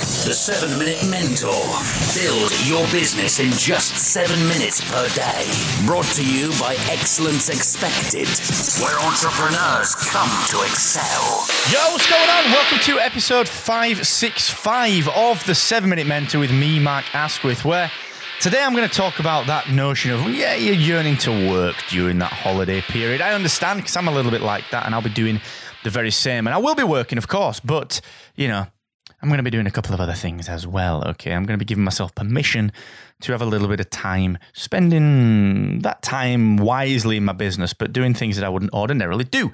The 7 Minute Mentor. Build your business in just 7 minutes per day. Brought to you by Excellence Expected, where entrepreneurs come to excel. Yo, what's going on? Welcome to episode 565 of the 7 Minute Mentor with me, Mark Asquith, where today I'm going to talk about that notion of, yeah, you're yearning to work during that holiday period. I understand because I'm a little bit like that and I'll be doing the very same. And I will be working, of course, but, you know, I'm going to be doing a couple of other things as well. Okay. I'm going to be giving myself permission to have a little bit of time, spending that time wisely in my business, but doing things that I wouldn't ordinarily do.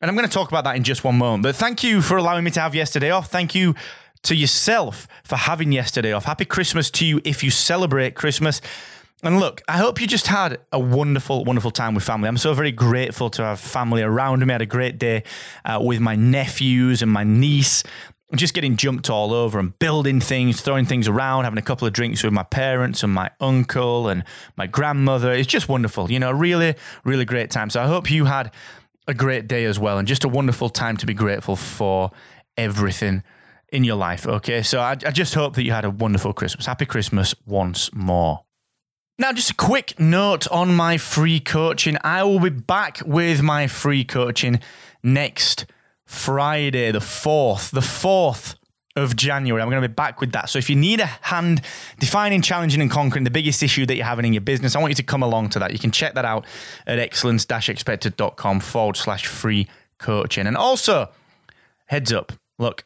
And I'm going to talk about that in just one moment. But thank you for allowing me to have yesterday off. Thank you to yourself for having yesterday off. Happy Christmas to you if you celebrate Christmas. And look, I hope you just had a wonderful, wonderful time with family. I'm so very grateful to have family around me. I had a great day uh, with my nephews and my niece just getting jumped all over and building things, throwing things around, having a couple of drinks with my parents and my uncle and my grandmother. It's just wonderful. You know, really, really great time. So I hope you had a great day as well and just a wonderful time to be grateful for everything in your life. Okay. So I, I just hope that you had a wonderful Christmas. Happy Christmas once more. Now, just a quick note on my free coaching. I will be back with my free coaching next Friday, the 4th, the 4th of January. I'm going to be back with that. So if you need a hand defining, challenging, and conquering the biggest issue that you're having in your business, I want you to come along to that. You can check that out at excellence-expected.com forward slash free coaching. And also, heads up, look,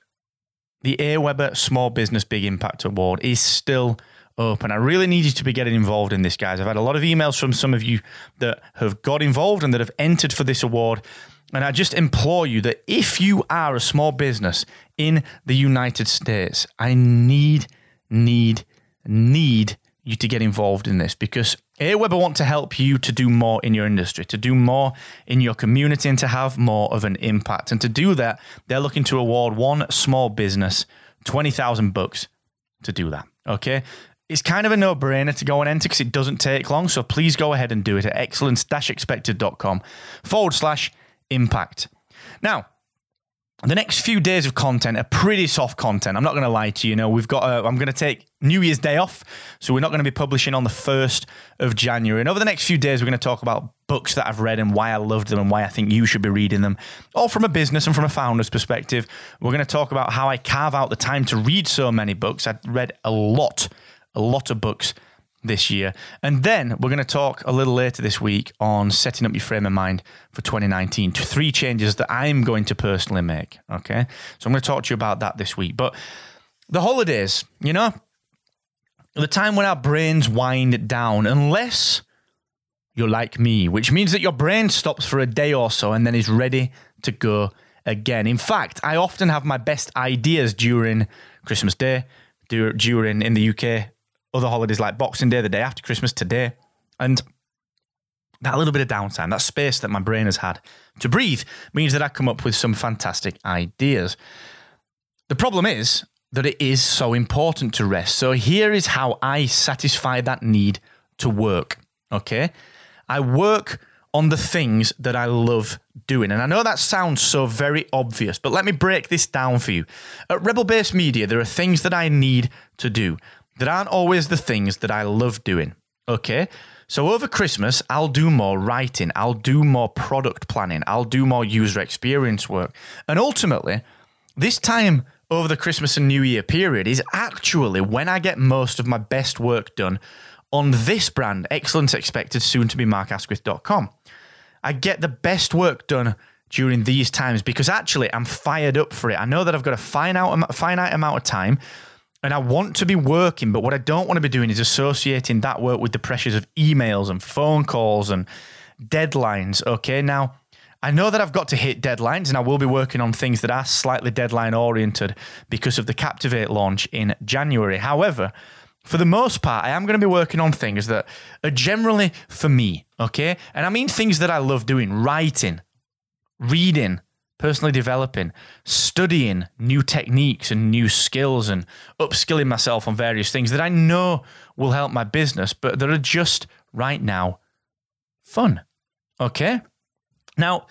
the AWeber Small Business Big Impact Award is still open. I really need you to be getting involved in this, guys. I've had a lot of emails from some of you that have got involved and that have entered for this award. And I just implore you that if you are a small business in the United States, I need, need, need you to get involved in this because AWeber want to help you to do more in your industry, to do more in your community, and to have more of an impact. And to do that, they're looking to award one small business 20,000 bucks to do that. Okay. It's kind of a no brainer to go and enter because it doesn't take long. So please go ahead and do it at excellence expected.com forward slash impact. Now, the next few days of content are pretty soft content. I'm not going to lie to you. You know, we've got. A, I'm going to take New Year's Day off, so we're not going to be publishing on the first of January. And over the next few days, we're going to talk about books that I've read and why I loved them and why I think you should be reading them, all from a business and from a founder's perspective. We're going to talk about how I carve out the time to read so many books. I've read a lot, a lot of books this year. And then we're going to talk a little later this week on setting up your frame of mind for 2019. Three changes that I'm going to personally make. Okay. So I'm going to talk to you about that this week. But the holidays, you know, the time when our brains wind down, unless you're like me, which means that your brain stops for a day or so and then is ready to go again. In fact, I often have my best ideas during Christmas Day, during in the UK other holidays like Boxing Day, the day after Christmas, today. And that little bit of downtime, that space that my brain has had to breathe, means that I come up with some fantastic ideas. The problem is that it is so important to rest. So here is how I satisfy that need to work. Okay. I work on the things that I love doing. And I know that sounds so very obvious, but let me break this down for you. At Rebel Base Media, there are things that I need to do that aren't always the things that I love doing. Okay. So over Christmas, I'll do more writing, I'll do more product planning, I'll do more user experience work. And ultimately, this time over the Christmas and New Year period is actually when I get most of my best work done on this brand, Excellence Expected, soon to be markasquith.com. I get the best work done during these times because actually I'm fired up for it. I know that I've got a finite, finite amount of time and I want to be working, but what I don't want to be doing is associating that work with the pressures of emails and phone calls and deadlines. Okay, now I know that I've got to hit deadlines and I will be working on things that are slightly deadline oriented because of the Captivate launch in January. However, for the most part, I am going to be working on things that are generally for me, okay? And I mean things that I love doing writing, reading, personally developing, studying new techniques and new skills and upskilling myself on various things that I know will help my business, but that are just right now fun, okay? Now,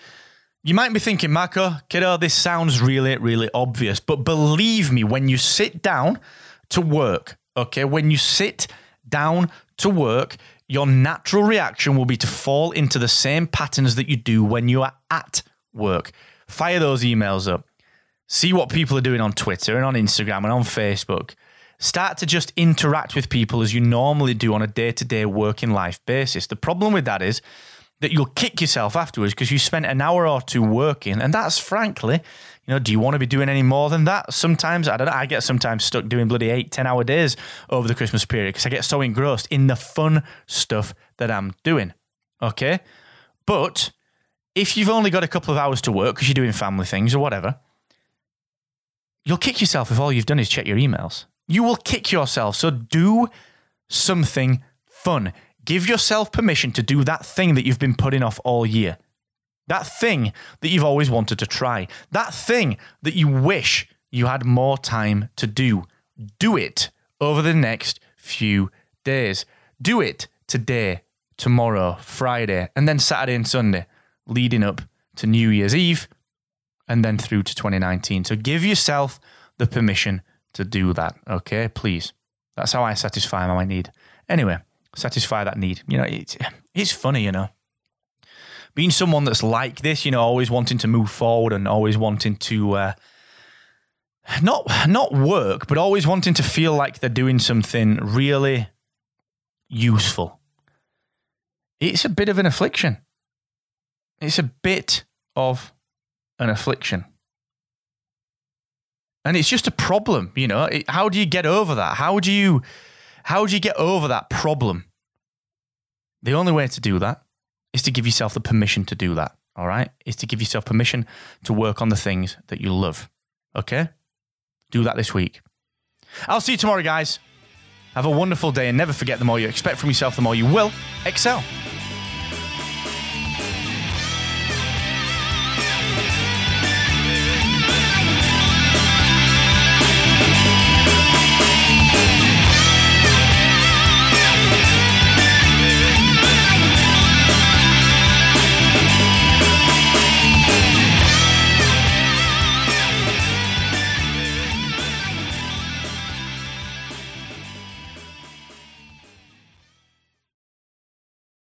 you might be thinking, Marco, kiddo, this sounds really, really obvious, but believe me, when you sit down to work, okay, when you sit down to work, your natural reaction will be to fall into the same patterns that you do when you are at work. Fire those emails up. See what people are doing on Twitter and on Instagram and on Facebook. Start to just interact with people as you normally do on a day to day working life basis. The problem with that is that you'll kick yourself afterwards because you spent an hour or two working. And that's frankly, you know, do you want to be doing any more than that? Sometimes, I don't know, I get sometimes stuck doing bloody eight, 10 hour days over the Christmas period because I get so engrossed in the fun stuff that I'm doing. Okay. But if you've only got a couple of hours to work because you're doing family things or whatever, you'll kick yourself if all you've done is check your emails. You will kick yourself. So do something fun. Give yourself permission to do that thing that you've been putting off all year. That thing that you've always wanted to try. That thing that you wish you had more time to do. Do it over the next few days. Do it today, tomorrow, Friday, and then Saturday and Sunday, leading up to New Year's Eve and then through to 2019. So give yourself the permission to do that, okay? Please. That's how I satisfy my need. Anyway, satisfy that need. You know, it's it's funny, you know. Being someone that's like this, you know, always wanting to move forward and always wanting to uh, not not work, but always wanting to feel like they're doing something really useful. It's a bit of an affliction. It's a bit of an affliction. And it's just a problem, you know. It, how do you get over that? How do you how do you get over that problem? The only way to do that is to give yourself the permission to do that. All right? Is to give yourself permission to work on the things that you love. Okay? Do that this week. I'll see you tomorrow, guys. Have a wonderful day and never forget the more you expect from yourself, the more you will excel.